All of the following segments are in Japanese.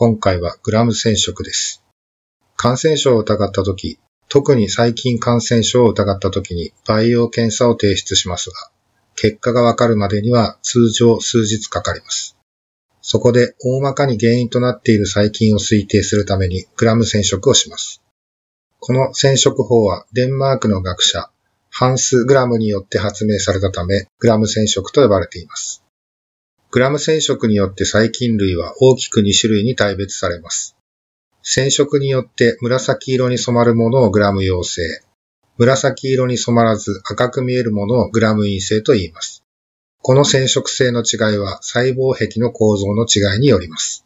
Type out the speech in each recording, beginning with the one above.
今回はグラム染色です。感染症を疑ったとき、特に細菌感染症を疑ったときに培養検査を提出しますが、結果がわかるまでには通常数日かかります。そこで大まかに原因となっている細菌を推定するためにグラム染色をします。この染色法はデンマークの学者、ハンス・グラムによって発明されたため、グラム染色と呼ばれています。グラム染色によって細菌類は大きく2種類に大別されます。染色によって紫色に染まるものをグラム陽性、紫色に染まらず赤く見えるものをグラム陰性と言います。この染色性の違いは細胞壁の構造の違いによります。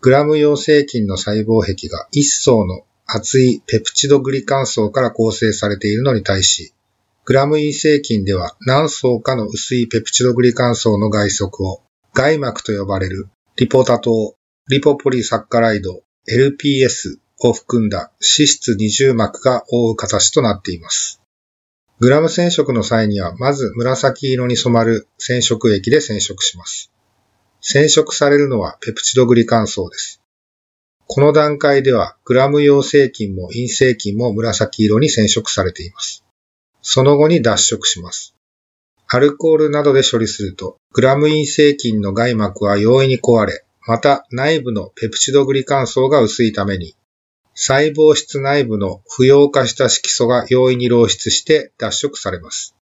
グラム陽性菌の細胞壁が一層の厚いペプチドグリカン層から構成されているのに対し、グラム陰性菌では何層かの薄いペプチドグリカン層の外側を外膜と呼ばれるリポタ糖、リポポリサッカライド、LPS を含んだ脂質二重膜が覆う形となっています。グラム染色の際にはまず紫色に染まる染色液で染色します。染色されるのはペプチドグリカン層です。この段階ではグラム陽性菌も陰性菌も紫色に染色されています。その後に脱色します。アルコールなどで処理すると、グラム陰性菌の外膜は容易に壊れ、また内部のペプチドグリカン層が薄いために、細胞質内部の不溶化した色素が容易に漏出して脱色されます。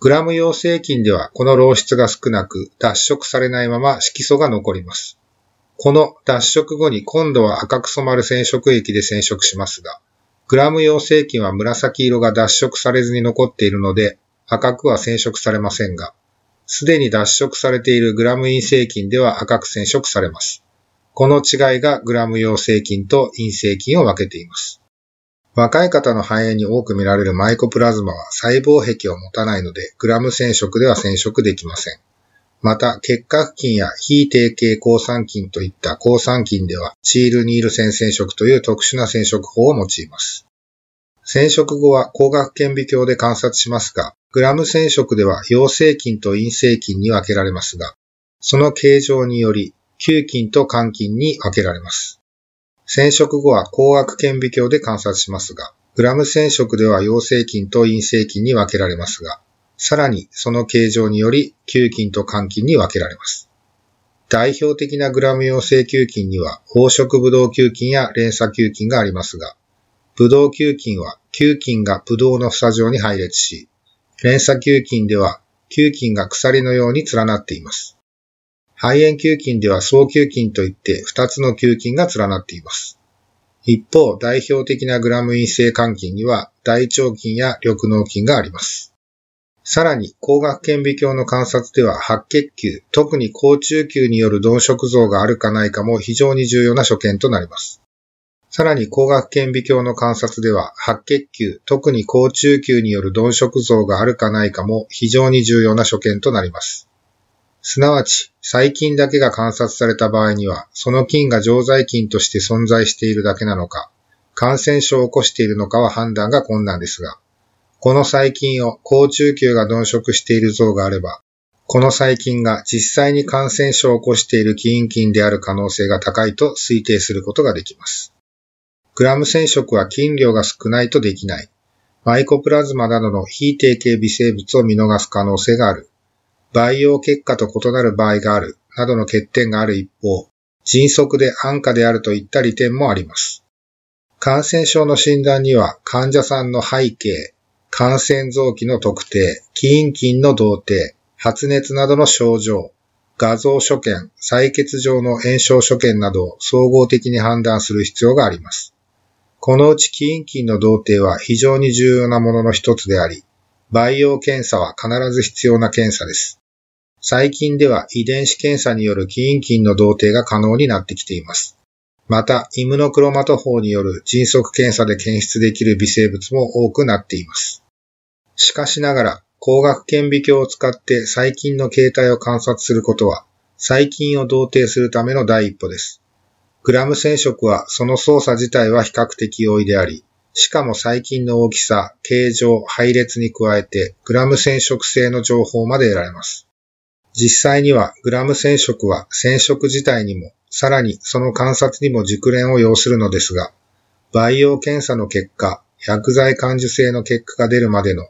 グラム陽性菌ではこの漏出が少なく脱色されないまま色素が残ります。この脱色後に今度は赤く染まる染色液で染色しますが、グラム陽性菌は紫色が脱色されずに残っているので、赤くは染色されませんが、すでに脱色されているグラム陰性菌では赤く染色されます。この違いがグラム陽性菌と陰性菌を分けています。若い方の肺炎に多く見られるマイコプラズマは細胞壁を持たないので、グラム染色では染色できません。また、結核菌や非定型抗酸菌といった抗酸菌では、チールニール線染色という特殊な染色法を用います。染色後は光学顕微鏡で観察しますが、グラム染色では陽性菌と陰性菌に分けられますが、その形状により、球菌と肝菌に分けられます。染色後は光学顕微鏡で観察しますが、グラム染色では陽性菌と陰性菌に分けられますが、さらにその形状により球菌と肝菌に分けられます。代表的なグラム陽性球菌には黄色ブドウ球菌や連鎖球菌がありますが、ブドウ球菌は球菌がブドウの房状に配列し、連鎖球菌では球菌が鎖のように連なっています。肺炎球菌では双球菌といって2つの球菌が連なっています。一方、代表的なグラム陰性肝菌には大腸菌や緑膿菌があります。さらに、光学顕微鏡の観察では白血球、特に高中球による鈍色像があるかないかも非常に重要な所見となります。さらに光学顕微鏡の観察では白血球、特に高中球による鈍色像があるかないかも非常に重要な所見となります。すなわち、細菌だけが観察された場合には、その菌が常在菌として存在しているだけなのか、感染症を起こしているのかは判断が困難ですが、この細菌を高中球が鈍色している像があれば、この細菌が実際に感染症を起こしている起因菌である可能性が高いと推定することができます。グラム染色は菌量が少ないとできない。マイコプラズマなどの非定型微生物を見逃す可能性がある。培養結果と異なる場合がある。などの欠点がある一方、迅速で安価であるといった利点もあります。感染症の診断には患者さんの背景、感染臓器の特定、起因菌の同定、発熱などの症状、画像所見、採血上の炎症所見などを総合的に判断する必要があります。このうち起因菌の同定は非常に重要なものの一つであり、培養検査は必ず必要な検査です。最近では遺伝子検査による起因菌の同定が可能になってきています。また、イムノクロマト法による迅速検査で検出できる微生物も多くなっています。しかしながら、光学顕微鏡を使って細菌の形態を観察することは、細菌を同定するための第一歩です。グラム染色はその操作自体は比較的容易であり、しかも細菌の大きさ、形状、配列に加えて、グラム染色性の情報まで得られます。実際には、グラム染色は染色自体にも、さらにその観察にも熟練を要するのですが、培養検査の結果、薬剤感受性の結果が出るまでの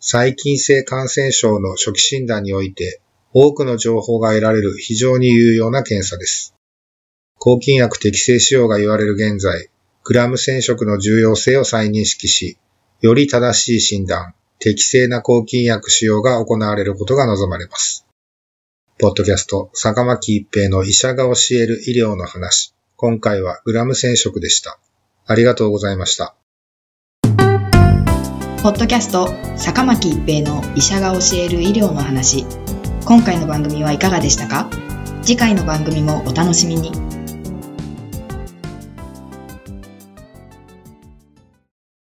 細菌性感染症の初期診断において、多くの情報が得られる非常に有用な検査です。抗菌薬適正使用が言われる現在、グラム染色の重要性を再認識し、より正しい診断、適正な抗菌薬使用が行われることが望まれます。ポッドキャスト、坂巻一平の医者が教える医療の話。今回はグラム染色でした。ありがとうございました。ポッドキャスト、坂巻一平の医者が教える医療の話。今回の番組はいかがでしたか？次回の番組もお楽しみに。